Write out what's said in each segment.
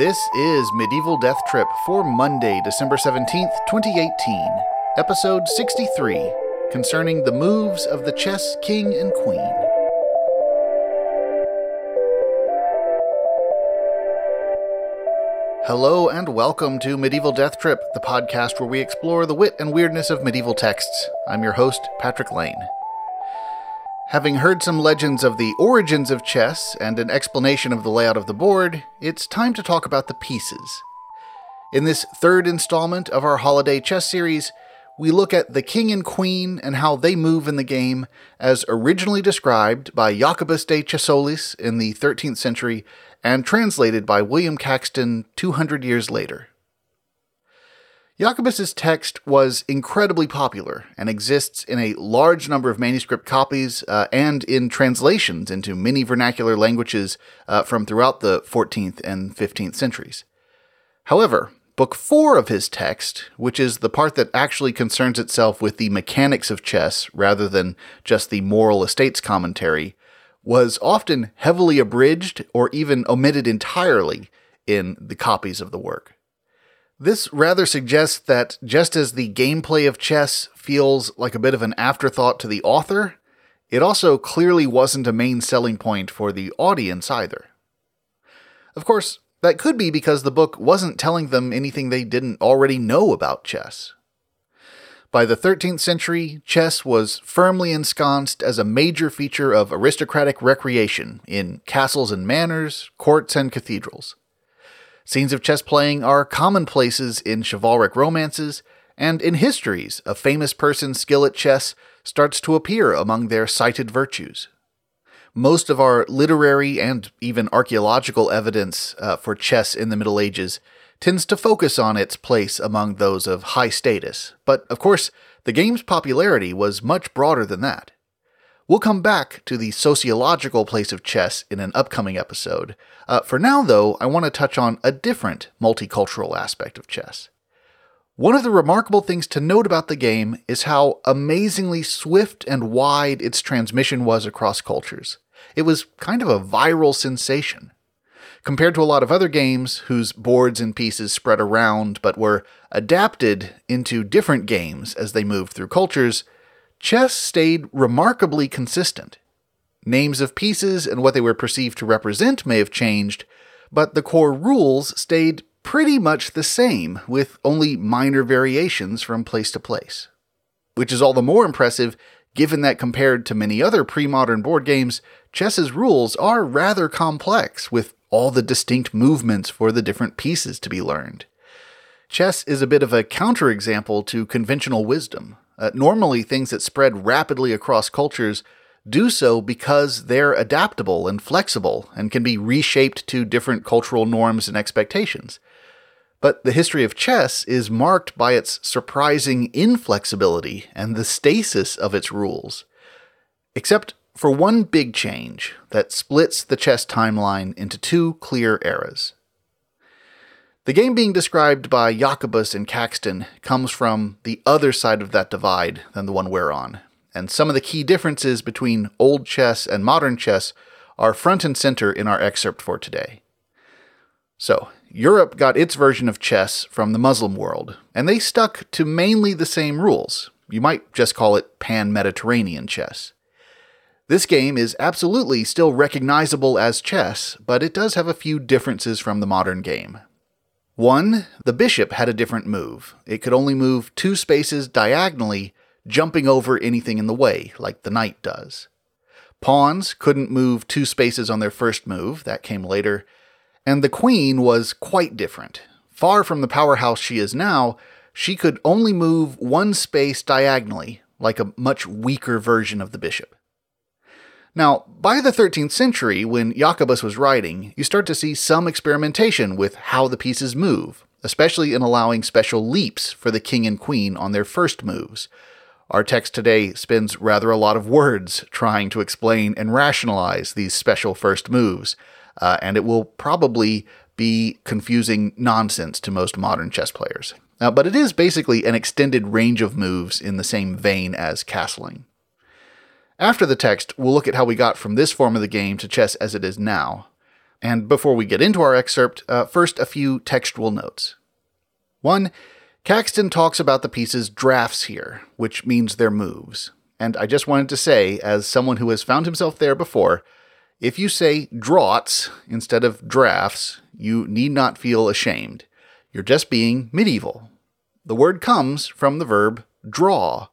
This is Medieval Death Trip for Monday, December 17th, 2018, episode 63, concerning the moves of the chess king and queen. Hello and welcome to Medieval Death Trip, the podcast where we explore the wit and weirdness of medieval texts. I'm your host, Patrick Lane. Having heard some legends of the origins of chess and an explanation of the layout of the board, it's time to talk about the pieces. In this third installment of our holiday chess series, we look at the king and queen and how they move in the game as originally described by Jacobus de Cessolis in the 13th century and translated by William Caxton 200 years later. Jacobus's text was incredibly popular and exists in a large number of manuscript copies uh, and in translations into many vernacular languages uh, from throughout the 14th and 15th centuries. However, Book 4 of his text, which is the part that actually concerns itself with the mechanics of chess rather than just the moral estates commentary, was often heavily abridged or even omitted entirely in the copies of the work. This rather suggests that just as the gameplay of chess feels like a bit of an afterthought to the author, it also clearly wasn't a main selling point for the audience either. Of course, that could be because the book wasn't telling them anything they didn't already know about chess. By the 13th century, chess was firmly ensconced as a major feature of aristocratic recreation in castles and manors, courts and cathedrals. Scenes of chess playing are commonplaces in chivalric romances, and in histories, a famous person's skill at chess starts to appear among their cited virtues. Most of our literary and even archaeological evidence uh, for chess in the Middle Ages tends to focus on its place among those of high status, but of course, the game's popularity was much broader than that. We'll come back to the sociological place of chess in an upcoming episode. Uh, for now, though, I want to touch on a different multicultural aspect of chess. One of the remarkable things to note about the game is how amazingly swift and wide its transmission was across cultures. It was kind of a viral sensation. Compared to a lot of other games whose boards and pieces spread around but were adapted into different games as they moved through cultures, chess stayed remarkably consistent. Names of pieces and what they were perceived to represent may have changed, but the core rules stayed pretty much the same, with only minor variations from place to place. Which is all the more impressive given that compared to many other pre modern board games, chess's rules are rather complex, with all the distinct movements for the different pieces to be learned. Chess is a bit of a counterexample to conventional wisdom, uh, normally, things that spread rapidly across cultures do so because they're adaptable and flexible and can be reshaped to different cultural norms and expectations. But the history of chess is marked by its surprising inflexibility and the stasis of its rules. Except for one big change that splits the chess timeline into two clear eras. The game being described by Jacobus and Caxton comes from the other side of that divide than the one we're on, and some of the key differences between old chess and modern chess are front and center in our excerpt for today. So, Europe got its version of chess from the Muslim world, and they stuck to mainly the same rules. You might just call it pan Mediterranean chess. This game is absolutely still recognizable as chess, but it does have a few differences from the modern game. One, the bishop had a different move. It could only move two spaces diagonally, jumping over anything in the way, like the knight does. Pawns couldn't move two spaces on their first move, that came later. And the queen was quite different. Far from the powerhouse she is now, she could only move one space diagonally, like a much weaker version of the bishop. Now, by the 13th century, when Jacobus was writing, you start to see some experimentation with how the pieces move, especially in allowing special leaps for the king and queen on their first moves. Our text today spends rather a lot of words trying to explain and rationalize these special first moves, uh, and it will probably be confusing nonsense to most modern chess players. Uh, but it is basically an extended range of moves in the same vein as castling. After the text, we'll look at how we got from this form of the game to chess as it is now. And before we get into our excerpt, uh, first a few textual notes. One, Caxton talks about the piece's drafts here, which means their moves. And I just wanted to say, as someone who has found himself there before, if you say draughts instead of drafts, you need not feel ashamed. You're just being medieval. The word comes from the verb draw.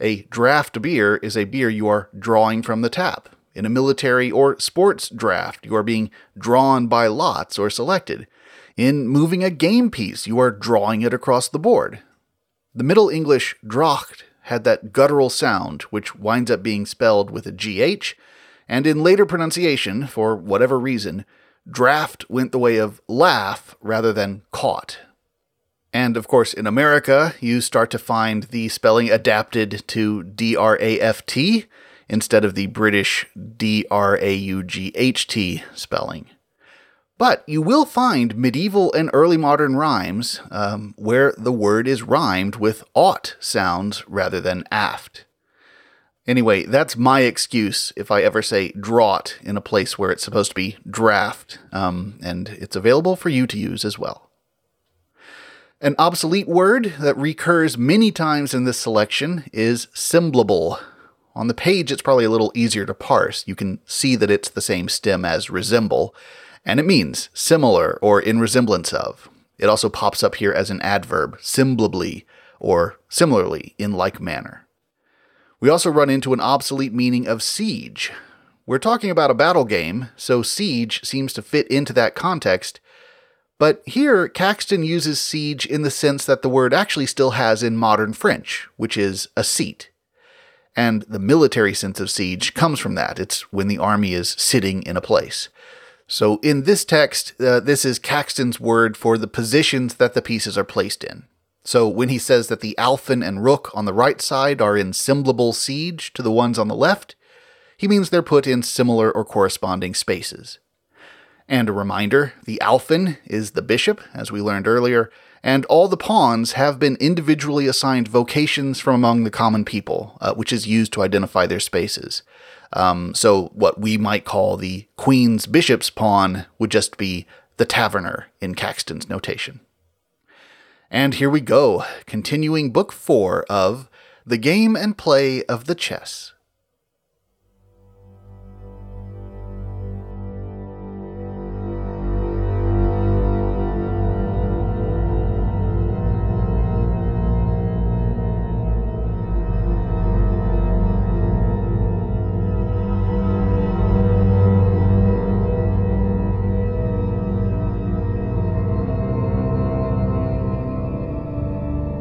A draft beer is a beer you are drawing from the tap. In a military or sports draft, you are being drawn by lots or selected. In moving a game piece, you are drawing it across the board. The Middle English dracht had that guttural sound, which winds up being spelled with a GH and in later pronunciation, for whatever reason, draft went the way of laugh rather than caught. And of course, in America, you start to find the spelling adapted to D R A F T instead of the British D R A U G H T spelling. But you will find medieval and early modern rhymes um, where the word is rhymed with ought sounds rather than aft. Anyway, that's my excuse if I ever say draught in a place where it's supposed to be draft, um, and it's available for you to use as well. An obsolete word that recurs many times in this selection is semblable. On the page, it's probably a little easier to parse. You can see that it's the same stem as resemble, and it means similar or in resemblance of. It also pops up here as an adverb, semblably or similarly in like manner. We also run into an obsolete meaning of siege. We're talking about a battle game, so siege seems to fit into that context. But here, Caxton uses siege in the sense that the word actually still has in modern French, which is a seat. And the military sense of siege comes from that. It's when the army is sitting in a place. So in this text, uh, this is Caxton's word for the positions that the pieces are placed in. So when he says that the Alfin and Rook on the right side are in semblable siege to the ones on the left, he means they're put in similar or corresponding spaces. And a reminder the Alfin is the bishop, as we learned earlier, and all the pawns have been individually assigned vocations from among the common people, uh, which is used to identify their spaces. Um, so, what we might call the Queen's Bishop's pawn would just be the taverner in Caxton's notation. And here we go, continuing book four of The Game and Play of the Chess.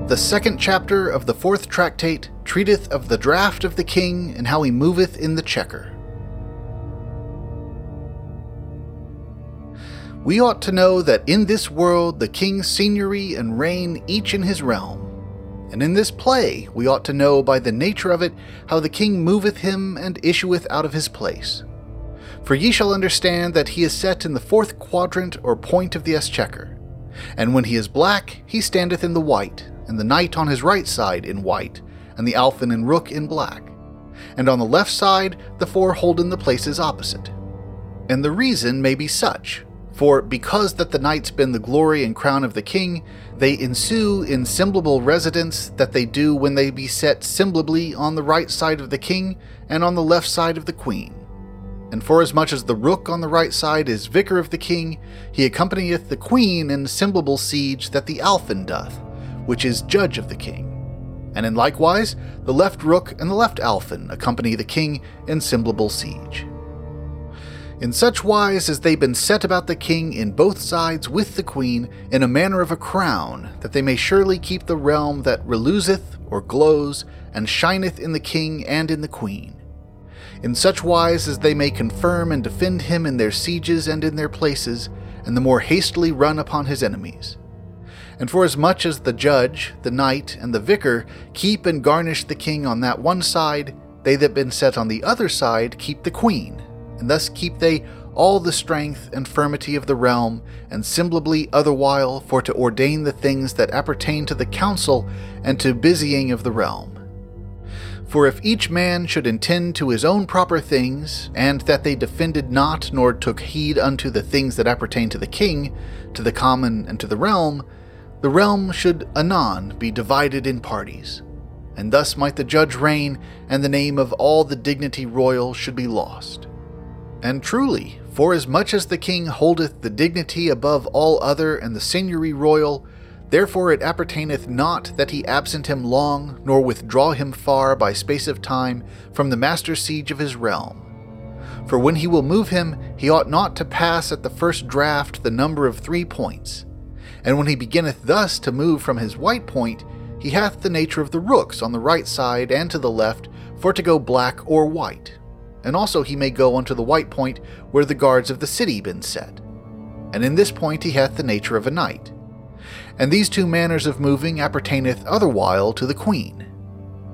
The second chapter of the fourth tractate treateth of the draft of the king and how he moveth in the chequer. We ought to know that in this world the king's seigneury and reign each in his realm. And in this play we ought to know by the nature of it how the king moveth him and issueth out of his place. For ye shall understand that he is set in the fourth quadrant or point of the exchequer, and when he is black, he standeth in the white, and the knight on his right side in white, and the alfin and rook in black. And on the left side, the four holden the places opposite. And the reason may be such, for because that the knights been the glory and crown of the king, they ensue in semblable residence that they do when they be set semblably on the right side of the king and on the left side of the queen. And forasmuch as the rook on the right side is vicar of the king, he accompanieth the queen in semblable siege that the alfin doth which is judge of the king. And in likewise, the left rook and the left alfin accompany the king in semblable siege. In such wise as they been set about the king in both sides with the queen in a manner of a crown, that they may surely keep the realm that reluceth or glows and shineth in the king and in the queen. In such wise as they may confirm and defend him in their sieges and in their places, and the more hastily run upon his enemies and forasmuch as the judge, the knight, and the vicar keep and garnish the king on that one side, they that been set on the other side keep the queen, and thus keep they all the strength and firmity of the realm, and semblably otherwhile for to ordain the things that appertain to the council and to busying of the realm. For if each man should intend to his own proper things, and that they defended not nor took heed unto the things that appertain to the king, to the common, and to the realm, the realm should anon be divided in parties. And thus might the judge reign, and the name of all the dignity royal should be lost. And truly, forasmuch as the king holdeth the dignity above all other and the seigneury royal, Therefore it appertaineth not that he absent him long, nor withdraw him far by space of time from the master siege of his realm. For when he will move him, he ought not to pass at the first draught the number of three points. And when he beginneth thus to move from his white point, he hath the nature of the rooks on the right side and to the left, for to go black or white. And also he may go unto the white point where the guards of the city been set. And in this point he hath the nature of a knight and these two manners of moving appertaineth otherwhile to the queen.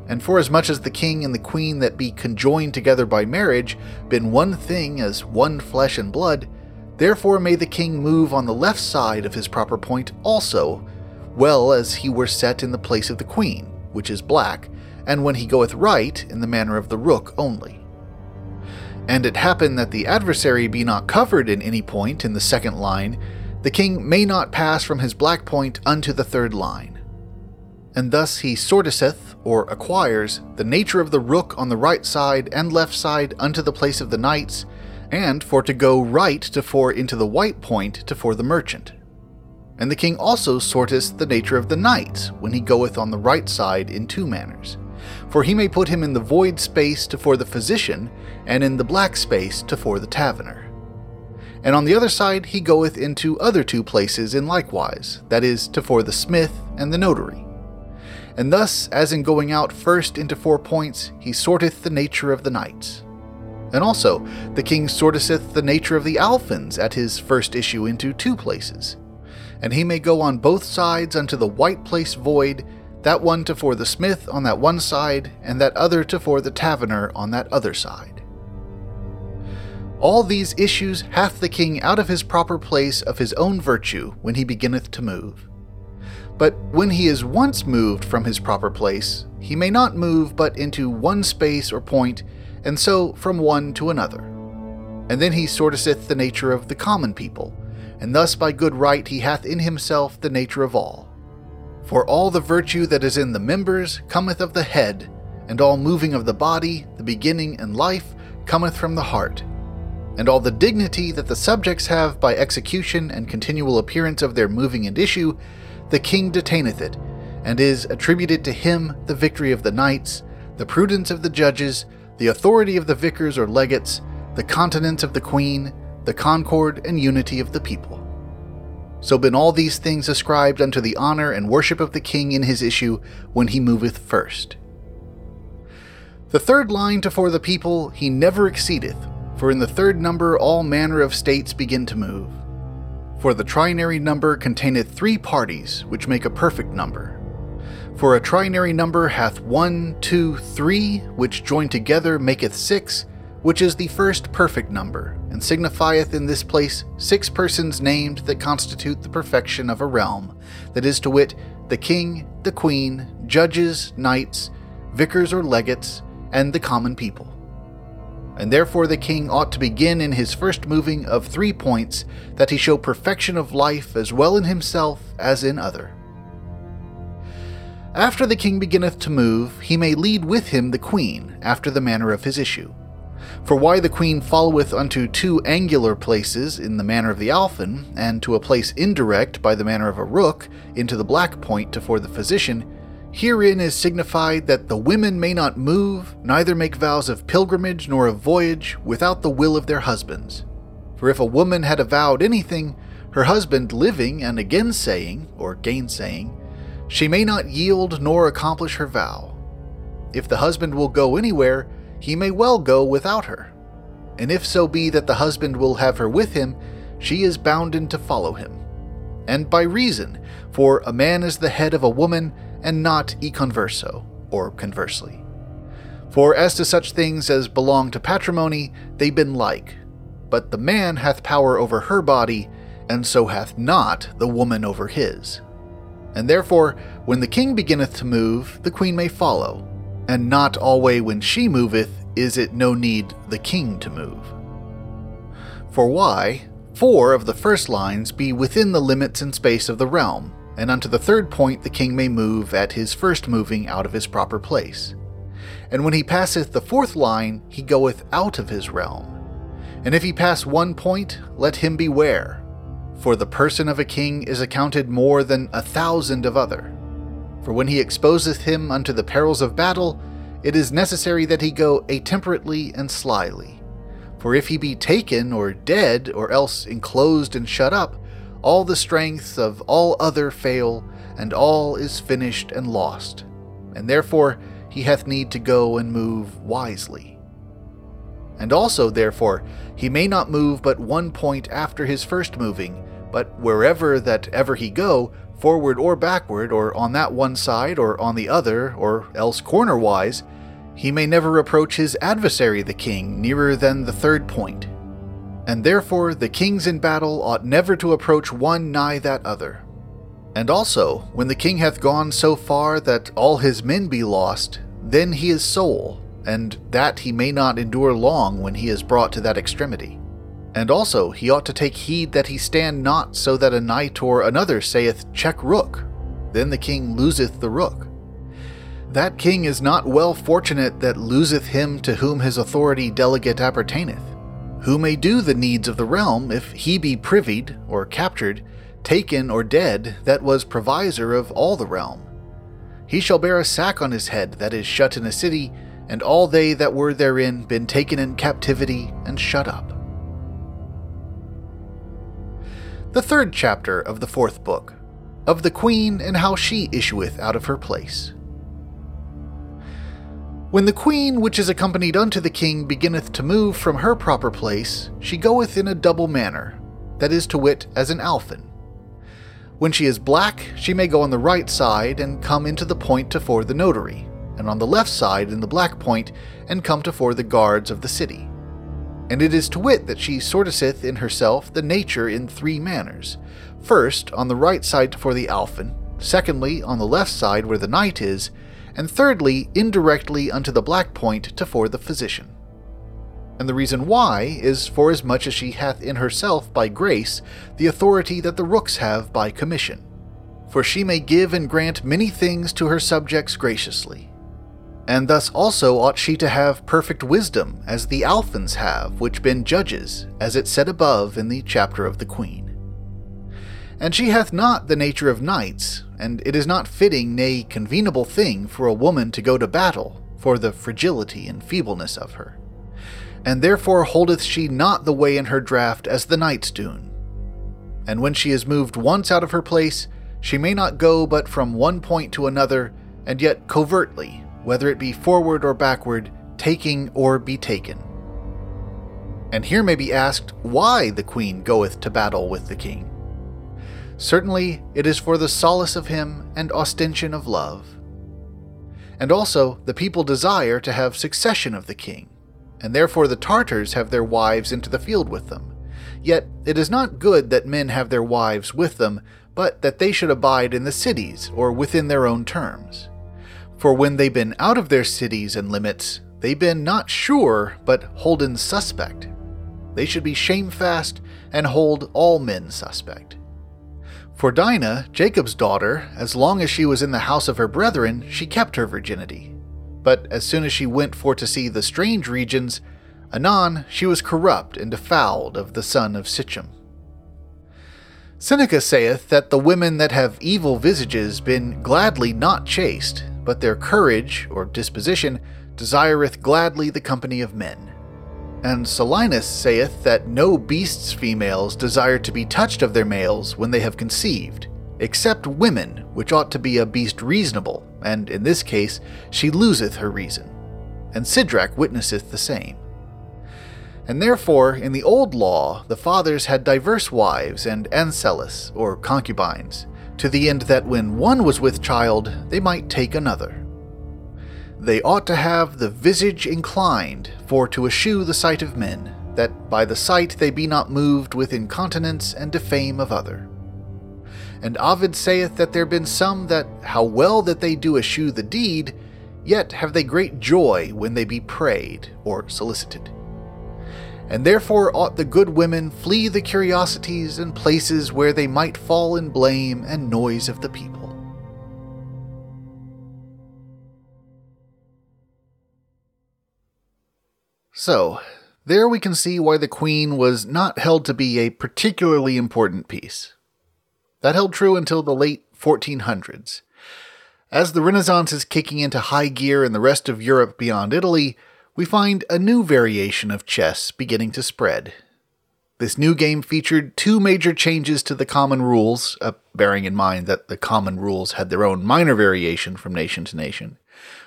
And forasmuch as the king and the queen that be conjoined together by marriage been one thing as one flesh and blood, therefore may the king move on the left side of his proper point also, well as he were set in the place of the queen, which is black, and when he goeth right, in the manner of the rook only. And it happen that the adversary be not covered in any point in the second line, the king may not pass from his black point unto the third line. And thus he sortiseth, or acquires, the nature of the rook on the right side and left side unto the place of the knights, and for to go right to for into the white point to for the merchant. And the king also sorteth the nature of the knight when he goeth on the right side in two manners. For he may put him in the void space to for the physician, and in the black space to for the taverner and on the other side he goeth into other two places in likewise, that is, to for the smith and the notary. And thus, as in going out first into four points, he sorteth the nature of the knights. And also, the king sorteth the nature of the alphins at his first issue into two places. And he may go on both sides unto the white place void, that one to for the smith on that one side, and that other to for the taverner on that other side. All these issues hath the king out of his proper place of his own virtue when he beginneth to move. But when he is once moved from his proper place, he may not move but into one space or point, and so from one to another. And then he sorteth the nature of the common people, and thus by good right he hath in himself the nature of all. For all the virtue that is in the members cometh of the head, and all moving of the body, the beginning and life, cometh from the heart and all the dignity that the subjects have by execution and continual appearance of their moving and issue, the king detaineth it, and is attributed to him the victory of the knights, the prudence of the judges, the authority of the vicars or legates, the continence of the queen, the concord and unity of the people. So been all these things ascribed unto the honor and worship of the king in his issue when he moveth first. The third line to for the people he never exceedeth, for in the third number all manner of states begin to move. For the trinary number containeth three parties, which make a perfect number. For a trinary number hath one, two, three, which joined together maketh six, which is the first perfect number, and signifieth in this place six persons named that constitute the perfection of a realm, that is to wit, the king, the queen, judges, knights, vicars or legates, and the common people and therefore the king ought to begin in his first moving of three points, that he show perfection of life as well in himself as in other. After the king beginneth to move, he may lead with him the queen, after the manner of his issue. For why the queen followeth unto two angular places in the manner of the alphin, and to a place indirect by the manner of a rook, into the black point to for the physician, Herein is signified that the women may not move, neither make vows of pilgrimage nor of voyage, without the will of their husbands. For if a woman had avowed anything, her husband living and again saying, or gainsaying, she may not yield nor accomplish her vow. If the husband will go anywhere, he may well go without her. And if so be that the husband will have her with him, she is bounden to follow him. And by reason, for a man is the head of a woman, and not e converso, or conversely. For as to such things as belong to patrimony, they been like, but the man hath power over her body, and so hath not the woman over his. And therefore, when the king beginneth to move, the queen may follow, and not alway when she moveth is it no need the king to move. For why, four of the first lines be within the limits and space of the realm, and unto the third point the king may move at his first moving out of his proper place. And when he passeth the fourth line, he goeth out of his realm. And if he pass one point, let him beware, for the person of a king is accounted more than a thousand of other. For when he exposeth him unto the perils of battle, it is necessary that he go attemperately and slyly. For if he be taken or dead, or else enclosed and shut up, all the strength of all other fail, and all is finished and lost. And therefore he hath need to go and move wisely. And also, therefore, he may not move but one point after his first moving, but wherever that ever he go, forward or backward, or on that one side, or on the other, or else cornerwise, he may never approach his adversary the king nearer than the third point. And therefore the kings in battle ought never to approach one nigh that other. And also, when the king hath gone so far that all his men be lost, then he is sole, and that he may not endure long when he is brought to that extremity. And also, he ought to take heed that he stand not so that a knight or another saith, Check rook. Then the king loseth the rook. That king is not well fortunate that loseth him to whom his authority delegate appertaineth, who may do the needs of the realm if he be privied, or captured, taken, or dead, that was provisor of all the realm. He shall bear a sack on his head that is shut in a city, and all they that were therein been taken in captivity and shut up. The third chapter of the fourth book, of the queen and how she issueth out of her place. When the queen which is accompanied unto the king beginneth to move from her proper place, she goeth in a double manner, that is to wit, as an alphin. When she is black, she may go on the right side and come into the point to fore the notary, and on the left side in the black point and come to fore the guards of the city. And it is to wit that she sortiseth in herself the nature in three manners. First, on the right side to for the alphin, secondly, on the left side where the knight is, and thirdly, indirectly unto the black point to for the physician. And the reason why is for as much as she hath in herself by grace the authority that the rooks have by commission. For she may give and grant many things to her subjects graciously. And thus also ought she to have perfect wisdom, as the Alphans have, which been judges, as it said above in the chapter of the Queen. And she hath not the nature of knights, and it is not fitting, nay, convenable thing for a woman to go to battle, for the fragility and feebleness of her. And therefore holdeth she not the way in her draught as the knights do. And when she is moved once out of her place, she may not go but from one point to another, and yet covertly, whether it be forward or backward, taking or be taken. And here may be asked why the queen goeth to battle with the king. Certainly, it is for the solace of him and ostension of love. And also, the people desire to have succession of the king, and therefore the Tartars have their wives into the field with them. Yet it is not good that men have their wives with them, but that they should abide in the cities or within their own terms. For when they've been out of their cities and limits, they've been not sure, but holden suspect. They should be shamefast and hold all men suspect. For Dinah, Jacob's daughter, as long as she was in the house of her brethren, she kept her virginity. But as soon as she went for to see the strange regions, anon she was corrupt and defiled of the son of Sichem. Seneca saith that the women that have evil visages been gladly not chaste, but their courage or disposition desireth gladly the company of men. And Solinus saith that no beasts' females desire to be touched of their males when they have conceived, except women, which ought to be a beast reasonable, and in this case she loseth her reason. And Sidrach witnesseth the same. And therefore, in the old law, the fathers had diverse wives and ancellus, or concubines, to the end that when one was with child, they might take another. They ought to have the visage inclined, for to eschew the sight of men, that by the sight they be not moved with incontinence and defame of other. And Ovid saith that there been some that, how well that they do eschew the deed, yet have they great joy when they be prayed or solicited. And therefore ought the good women flee the curiosities and places where they might fall in blame and noise of the people. So, there we can see why the Queen was not held to be a particularly important piece. That held true until the late 1400s. As the Renaissance is kicking into high gear in the rest of Europe beyond Italy, we find a new variation of chess beginning to spread. This new game featured two major changes to the common rules, uh, bearing in mind that the common rules had their own minor variation from nation to nation.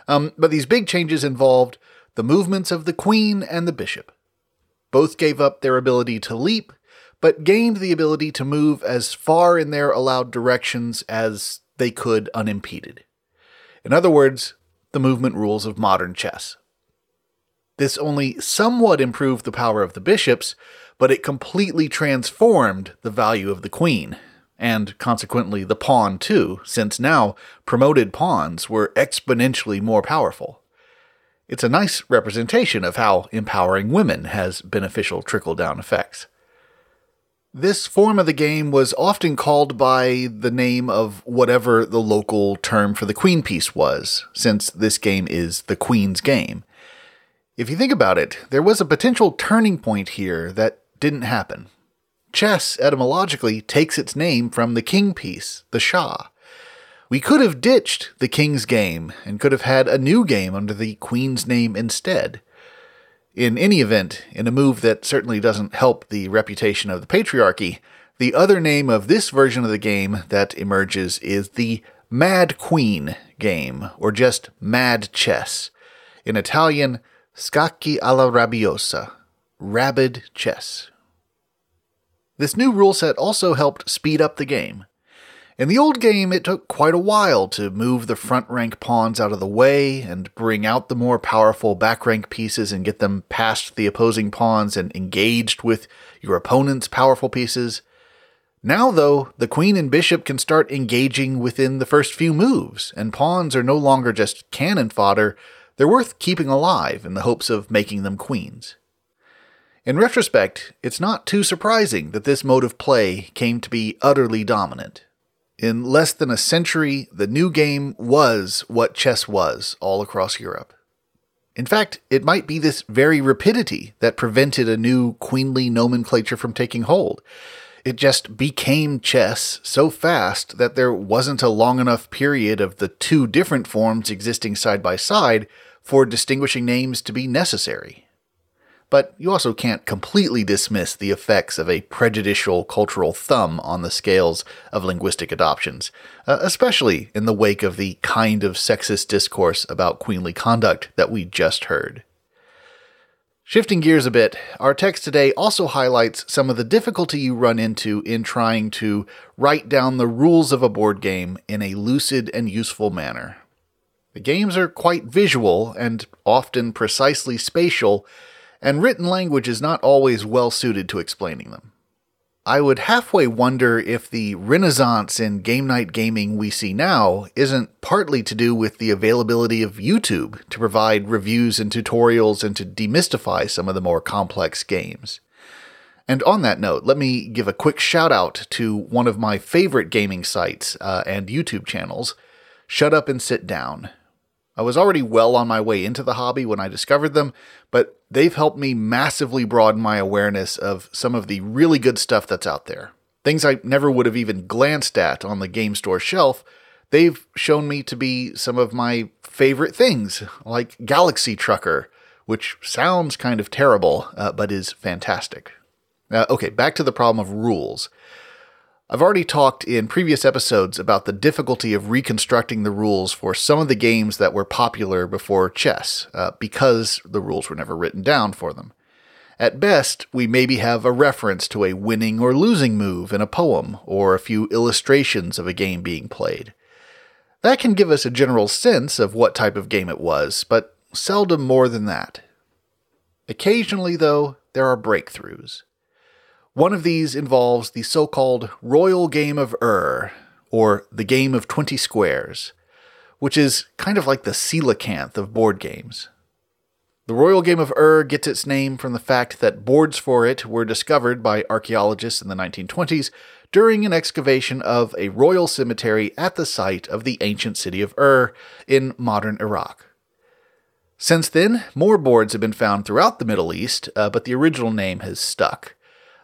Um, but these big changes involved the movements of the queen and the bishop. Both gave up their ability to leap, but gained the ability to move as far in their allowed directions as they could unimpeded. In other words, the movement rules of modern chess. This only somewhat improved the power of the bishops, but it completely transformed the value of the queen, and consequently the pawn too, since now promoted pawns were exponentially more powerful. It's a nice representation of how empowering women has beneficial trickle down effects. This form of the game was often called by the name of whatever the local term for the queen piece was, since this game is the queen's game. If you think about it, there was a potential turning point here that didn't happen. Chess, etymologically, takes its name from the king piece, the Shah. We could have ditched the King's game and could have had a new game under the Queen's name instead. In any event, in a move that certainly doesn't help the reputation of the patriarchy, the other name of this version of the game that emerges is the Mad Queen game, or just Mad Chess. In Italian, Scacchi alla Rabbiosa, Rabid Chess. This new rule set also helped speed up the game. In the old game, it took quite a while to move the front rank pawns out of the way and bring out the more powerful back rank pieces and get them past the opposing pawns and engaged with your opponent's powerful pieces. Now, though, the queen and bishop can start engaging within the first few moves, and pawns are no longer just cannon fodder, they're worth keeping alive in the hopes of making them queens. In retrospect, it's not too surprising that this mode of play came to be utterly dominant. In less than a century, the new game was what chess was all across Europe. In fact, it might be this very rapidity that prevented a new queenly nomenclature from taking hold. It just became chess so fast that there wasn't a long enough period of the two different forms existing side by side for distinguishing names to be necessary but you also can't completely dismiss the effects of a prejudicial cultural thumb on the scales of linguistic adoptions, uh, especially in the wake of the kind of sexist discourse about queenly conduct that we just heard. Shifting gears a bit, our text today also highlights some of the difficulty you run into in trying to write down the rules of a board game in a lucid and useful manner. The games are quite visual and often precisely spatial, and written language is not always well suited to explaining them. I would halfway wonder if the renaissance in game night gaming we see now isn't partly to do with the availability of YouTube to provide reviews and tutorials and to demystify some of the more complex games. And on that note, let me give a quick shout out to one of my favorite gaming sites uh, and YouTube channels, Shut Up and Sit Down, I was already well on my way into the hobby when I discovered them, but they've helped me massively broaden my awareness of some of the really good stuff that's out there. Things I never would have even glanced at on the game store shelf, they've shown me to be some of my favorite things, like Galaxy Trucker, which sounds kind of terrible, uh, but is fantastic. Uh, okay, back to the problem of rules. I've already talked in previous episodes about the difficulty of reconstructing the rules for some of the games that were popular before chess, uh, because the rules were never written down for them. At best, we maybe have a reference to a winning or losing move in a poem, or a few illustrations of a game being played. That can give us a general sense of what type of game it was, but seldom more than that. Occasionally, though, there are breakthroughs. One of these involves the so called Royal Game of Ur, or the Game of 20 Squares, which is kind of like the coelacanth of board games. The Royal Game of Ur gets its name from the fact that boards for it were discovered by archaeologists in the 1920s during an excavation of a royal cemetery at the site of the ancient city of Ur in modern Iraq. Since then, more boards have been found throughout the Middle East, uh, but the original name has stuck.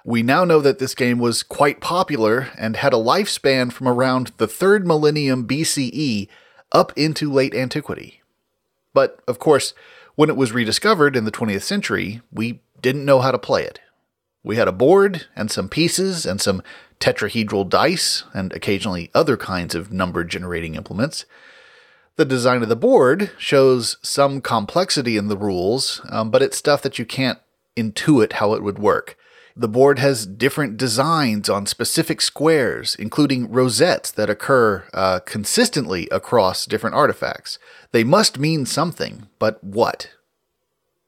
We now know that this game was quite popular and had a lifespan from around the 3rd millennium BCE up into late antiquity. But, of course, when it was rediscovered in the 20th century, we didn't know how to play it. We had a board and some pieces and some tetrahedral dice and occasionally other kinds of number generating implements. The design of the board shows some complexity in the rules, um, but it's stuff that you can't intuit how it would work. The board has different designs on specific squares, including rosettes that occur uh, consistently across different artifacts. They must mean something, but what?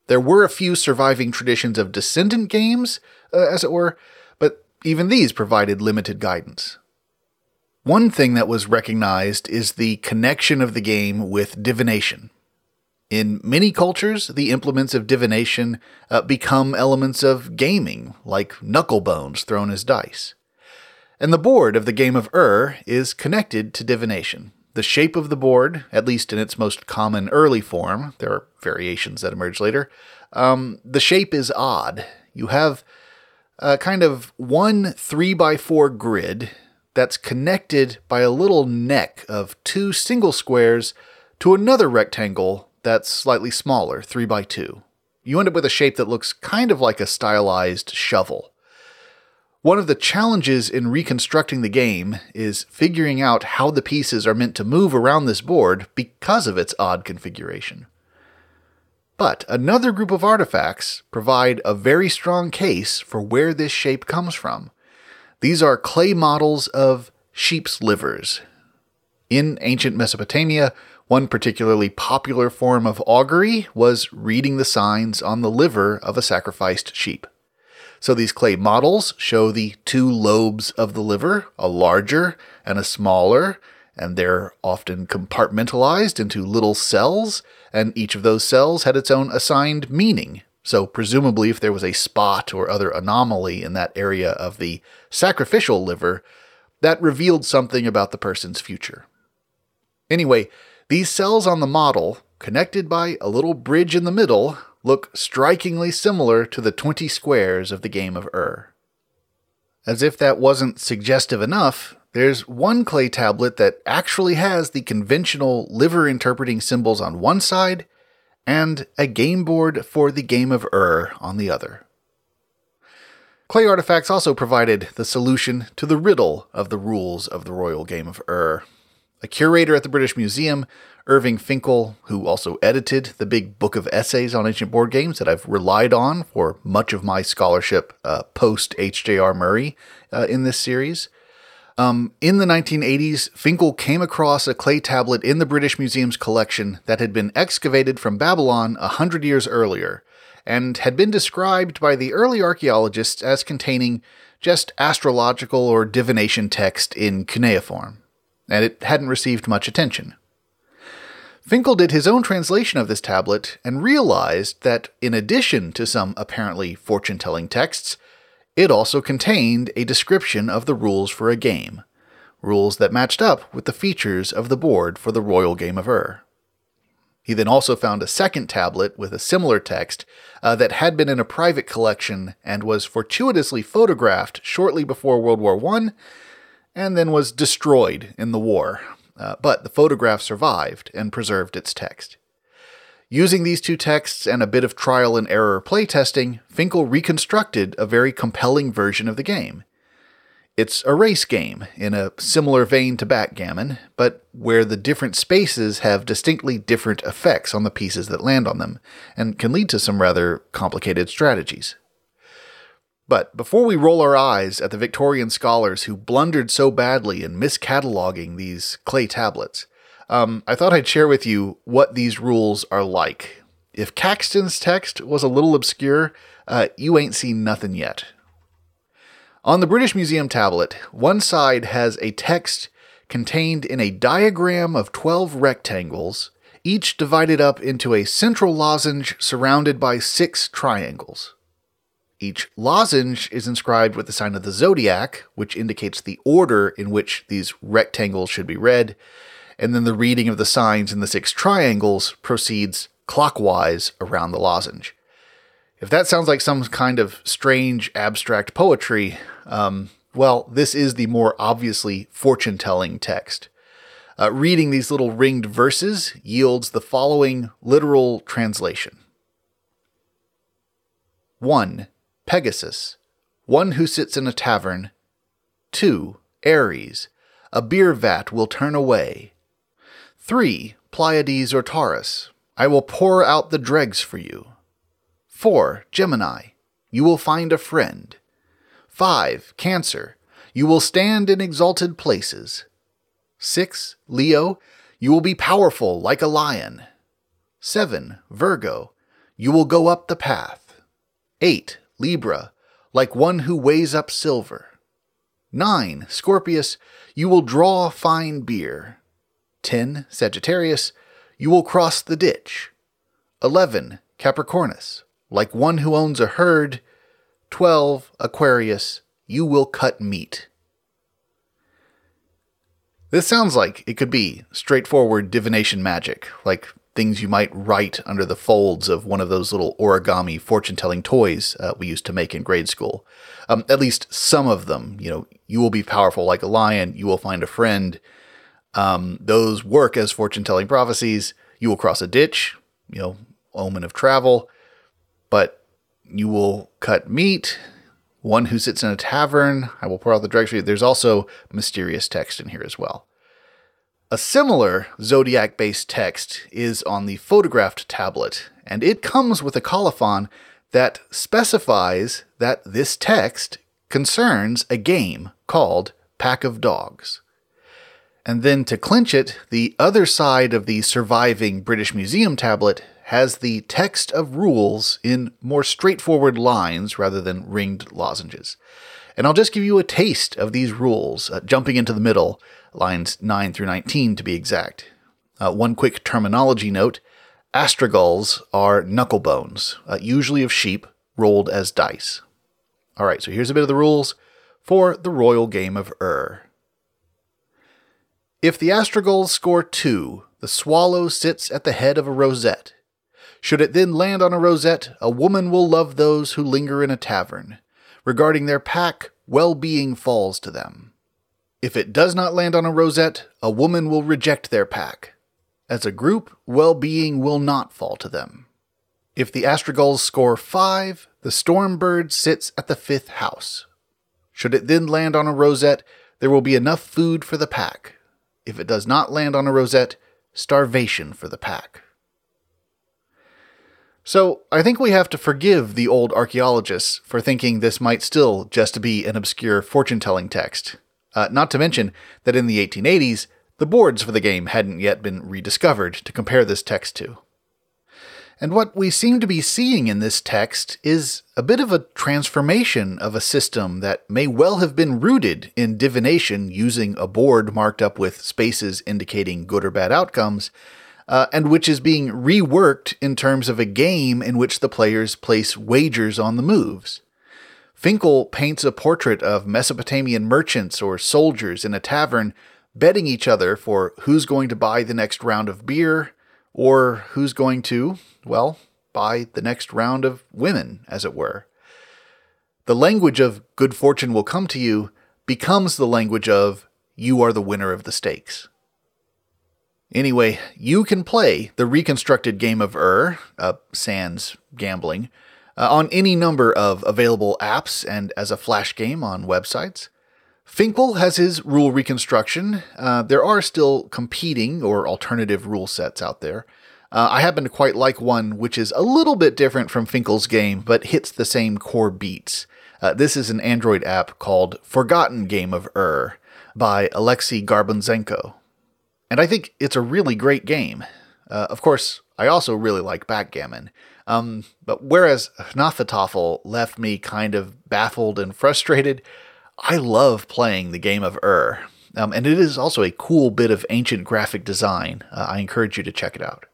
There were a few surviving traditions of descendant games, uh, as it were, but even these provided limited guidance. One thing that was recognized is the connection of the game with divination. In many cultures, the implements of divination uh, become elements of gaming, like knuckle bones thrown as dice. And the board of the game of Ur is connected to divination. The shape of the board, at least in its most common early form, there are variations that emerge later, um, the shape is odd. You have a kind of one 3 by 4 grid that's connected by a little neck of two single squares to another rectangle that's slightly smaller, 3 by 2 You end up with a shape that looks kind of like a stylized shovel. One of the challenges in reconstructing the game is figuring out how the pieces are meant to move around this board because of its odd configuration. But another group of artifacts provide a very strong case for where this shape comes from. These are clay models of sheep's livers. In ancient Mesopotamia, one particularly popular form of augury was reading the signs on the liver of a sacrificed sheep. So these clay models show the two lobes of the liver, a larger and a smaller, and they're often compartmentalized into little cells, and each of those cells had its own assigned meaning. So, presumably, if there was a spot or other anomaly in that area of the sacrificial liver, that revealed something about the person's future. Anyway, these cells on the model, connected by a little bridge in the middle, look strikingly similar to the 20 squares of the game of Ur. As if that wasn't suggestive enough, there's one clay tablet that actually has the conventional liver interpreting symbols on one side and a game board for the game of Ur on the other. Clay artifacts also provided the solution to the riddle of the rules of the royal game of Ur. A curator at the British Museum, Irving Finkel, who also edited the big book of essays on ancient board games that I've relied on for much of my scholarship uh, post H.J.R. Murray uh, in this series. Um, in the 1980s, Finkel came across a clay tablet in the British Museum's collection that had been excavated from Babylon a hundred years earlier, and had been described by the early archaeologists as containing just astrological or divination text in cuneiform and it hadn't received much attention. Finkel did his own translation of this tablet and realized that, in addition to some apparently fortune telling texts, it also contained a description of the rules for a game, rules that matched up with the features of the board for the Royal Game of Ur. He then also found a second tablet with a similar text uh, that had been in a private collection and was fortuitously photographed shortly before World War I and then was destroyed in the war. Uh, but the photograph survived and preserved its text. Using these two texts and a bit of trial and error playtesting, Finkel reconstructed a very compelling version of the game. It's a race game in a similar vein to backgammon, but where the different spaces have distinctly different effects on the pieces that land on them, and can lead to some rather complicated strategies. But before we roll our eyes at the Victorian scholars who blundered so badly in miscataloguing these clay tablets, um, I thought I'd share with you what these rules are like. If Caxton's text was a little obscure, uh, you ain't seen nothing yet. On the British Museum tablet, one side has a text contained in a diagram of 12 rectangles, each divided up into a central lozenge surrounded by six triangles. Each lozenge is inscribed with the sign of the zodiac, which indicates the order in which these rectangles should be read, and then the reading of the signs in the six triangles proceeds clockwise around the lozenge. If that sounds like some kind of strange abstract poetry, um, well, this is the more obviously fortune telling text. Uh, reading these little ringed verses yields the following literal translation 1. Pegasus, one who sits in a tavern. 2. Aries, a beer vat will turn away. 3. Pleiades or Taurus, I will pour out the dregs for you. 4. Gemini, you will find a friend. 5. Cancer, you will stand in exalted places. 6. Leo, you will be powerful like a lion. 7. Virgo, you will go up the path. 8. Libra, like one who weighs up silver. 9. Scorpius, you will draw fine beer. 10. Sagittarius, you will cross the ditch. 11. Capricornus, like one who owns a herd. 12. Aquarius, you will cut meat. This sounds like it could be straightforward divination magic, like things you might write under the folds of one of those little origami fortune telling toys uh, we used to make in grade school. Um, at least some of them, you know, you will be powerful like a lion, you will find a friend. Um, those work as fortune telling prophecies. You will cross a ditch, you know, omen of travel, but you will cut meat. One who sits in a tavern, I will pour out the you. There's also mysterious text in here as well. A similar zodiac based text is on the photographed tablet, and it comes with a colophon that specifies that this text concerns a game called Pack of Dogs. And then to clinch it, the other side of the surviving British Museum tablet has the text of rules in more straightforward lines rather than ringed lozenges. And I'll just give you a taste of these rules, uh, jumping into the middle, lines 9 through 19 to be exact. Uh, one quick terminology note astragals are knuckle bones, uh, usually of sheep, rolled as dice. All right, so here's a bit of the rules for the royal game of Ur. If the astragals score two, the swallow sits at the head of a rosette. Should it then land on a rosette, a woman will love those who linger in a tavern. Regarding their pack, well being falls to them. If it does not land on a rosette, a woman will reject their pack. As a group, well being will not fall to them. If the astragals score five, the storm bird sits at the fifth house. Should it then land on a rosette, there will be enough food for the pack. If it does not land on a rosette, starvation for the pack. So, I think we have to forgive the old archaeologists for thinking this might still just be an obscure fortune telling text. Uh, not to mention that in the 1880s, the boards for the game hadn't yet been rediscovered to compare this text to. And what we seem to be seeing in this text is a bit of a transformation of a system that may well have been rooted in divination using a board marked up with spaces indicating good or bad outcomes, uh, and which is being reworked in terms of a game in which the players place wagers on the moves. Finkel paints a portrait of Mesopotamian merchants or soldiers in a tavern betting each other for who's going to buy the next round of beer or who's going to, well, buy the next round of women, as it were. The language of good fortune will come to you becomes the language of you are the winner of the stakes. Anyway, you can play the reconstructed game of Ur, uh, sans gambling, uh, on any number of available apps and as a flash game on websites. Finkel has his rule reconstruction. Uh, there are still competing or alternative rule sets out there. Uh, I happen to quite like one which is a little bit different from Finkel's game, but hits the same core beats. Uh, this is an Android app called Forgotten Game of Ur by Alexei Garbanzenko. And I think it's a really great game. Uh, of course, I also really like backgammon. Um, but whereas Hnefatafl left me kind of baffled and frustrated, I love playing the game of Ur. Um, and it is also a cool bit of ancient graphic design. Uh, I encourage you to check it out.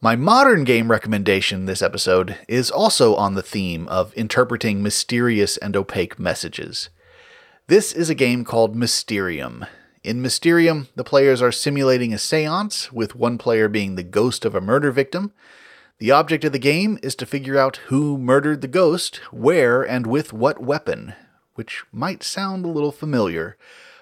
My modern game recommendation this episode is also on the theme of interpreting mysterious and opaque messages. This is a game called Mysterium. In Mysterium, the players are simulating a seance, with one player being the ghost of a murder victim. The object of the game is to figure out who murdered the ghost, where, and with what weapon, which might sound a little familiar.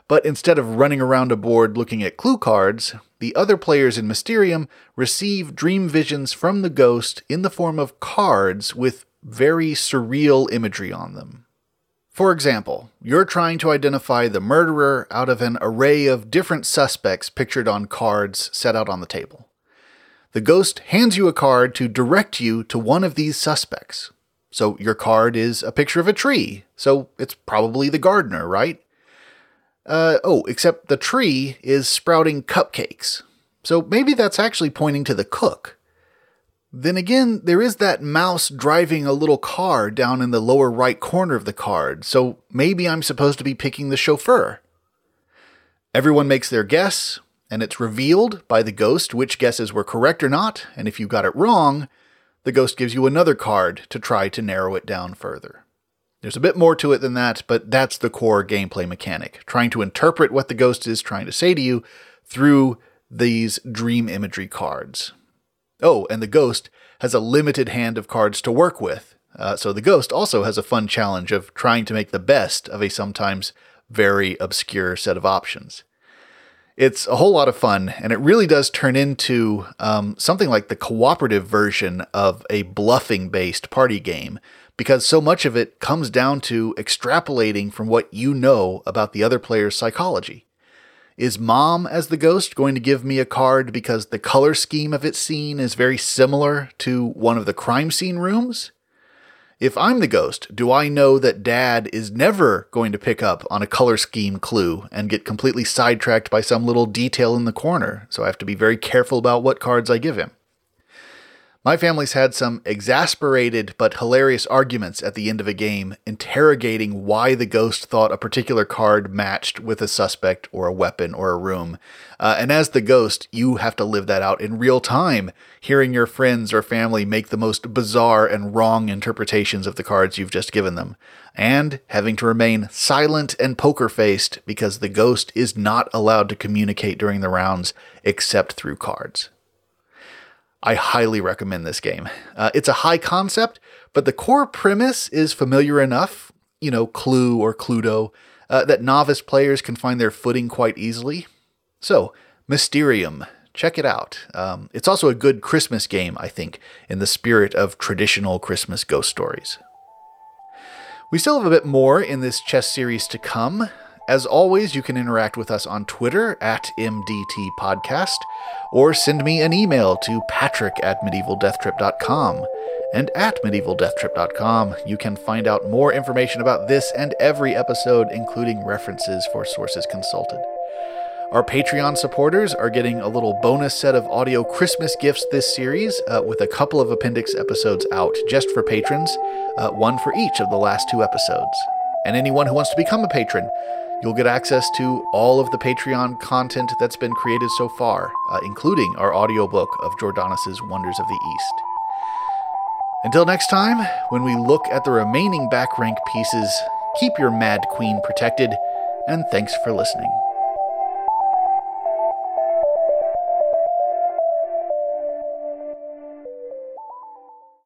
But instead of running around a board looking at clue cards, the other players in Mysterium receive dream visions from the ghost in the form of cards with very surreal imagery on them. For example, you're trying to identify the murderer out of an array of different suspects pictured on cards set out on the table. The ghost hands you a card to direct you to one of these suspects. So your card is a picture of a tree, so it's probably the gardener, right? Uh, oh, except the tree is sprouting cupcakes. So maybe that's actually pointing to the cook. Then again, there is that mouse driving a little car down in the lower right corner of the card, so maybe I'm supposed to be picking the chauffeur. Everyone makes their guess, and it's revealed by the ghost which guesses were correct or not, and if you got it wrong, the ghost gives you another card to try to narrow it down further. There's a bit more to it than that, but that's the core gameplay mechanic. Trying to interpret what the ghost is trying to say to you through these dream imagery cards. Oh, and the ghost has a limited hand of cards to work with. Uh, so the ghost also has a fun challenge of trying to make the best of a sometimes very obscure set of options. It's a whole lot of fun, and it really does turn into um, something like the cooperative version of a bluffing based party game because so much of it comes down to extrapolating from what you know about the other player's psychology. Is mom as the ghost going to give me a card because the color scheme of its scene is very similar to one of the crime scene rooms? If I'm the ghost, do I know that dad is never going to pick up on a color scheme clue and get completely sidetracked by some little detail in the corner? So I have to be very careful about what cards I give him. My family's had some exasperated but hilarious arguments at the end of a game interrogating why the ghost thought a particular card matched with a suspect or a weapon or a room. Uh, and as the ghost, you have to live that out in real time, hearing your friends or family make the most bizarre and wrong interpretations of the cards you've just given them, and having to remain silent and poker faced because the ghost is not allowed to communicate during the rounds except through cards. I highly recommend this game. Uh, it's a high concept, but the core premise is familiar enough, you know, Clue or Cluedo, uh, that novice players can find their footing quite easily. So, Mysterium, check it out. Um, it's also a good Christmas game, I think, in the spirit of traditional Christmas ghost stories. We still have a bit more in this chess series to come. As always, you can interact with us on Twitter at MDT Podcast, or send me an email to patrick at medievaldeathtrip.com. And at medievaldeathtrip.com, you can find out more information about this and every episode, including references for sources consulted. Our Patreon supporters are getting a little bonus set of audio Christmas gifts this series, uh, with a couple of appendix episodes out just for patrons, uh, one for each of the last two episodes. And anyone who wants to become a patron, You'll get access to all of the Patreon content that's been created so far, uh, including our audiobook of Jordanus' Wonders of the East. Until next time, when we look at the remaining back rank pieces, keep your Mad Queen protected, and thanks for listening.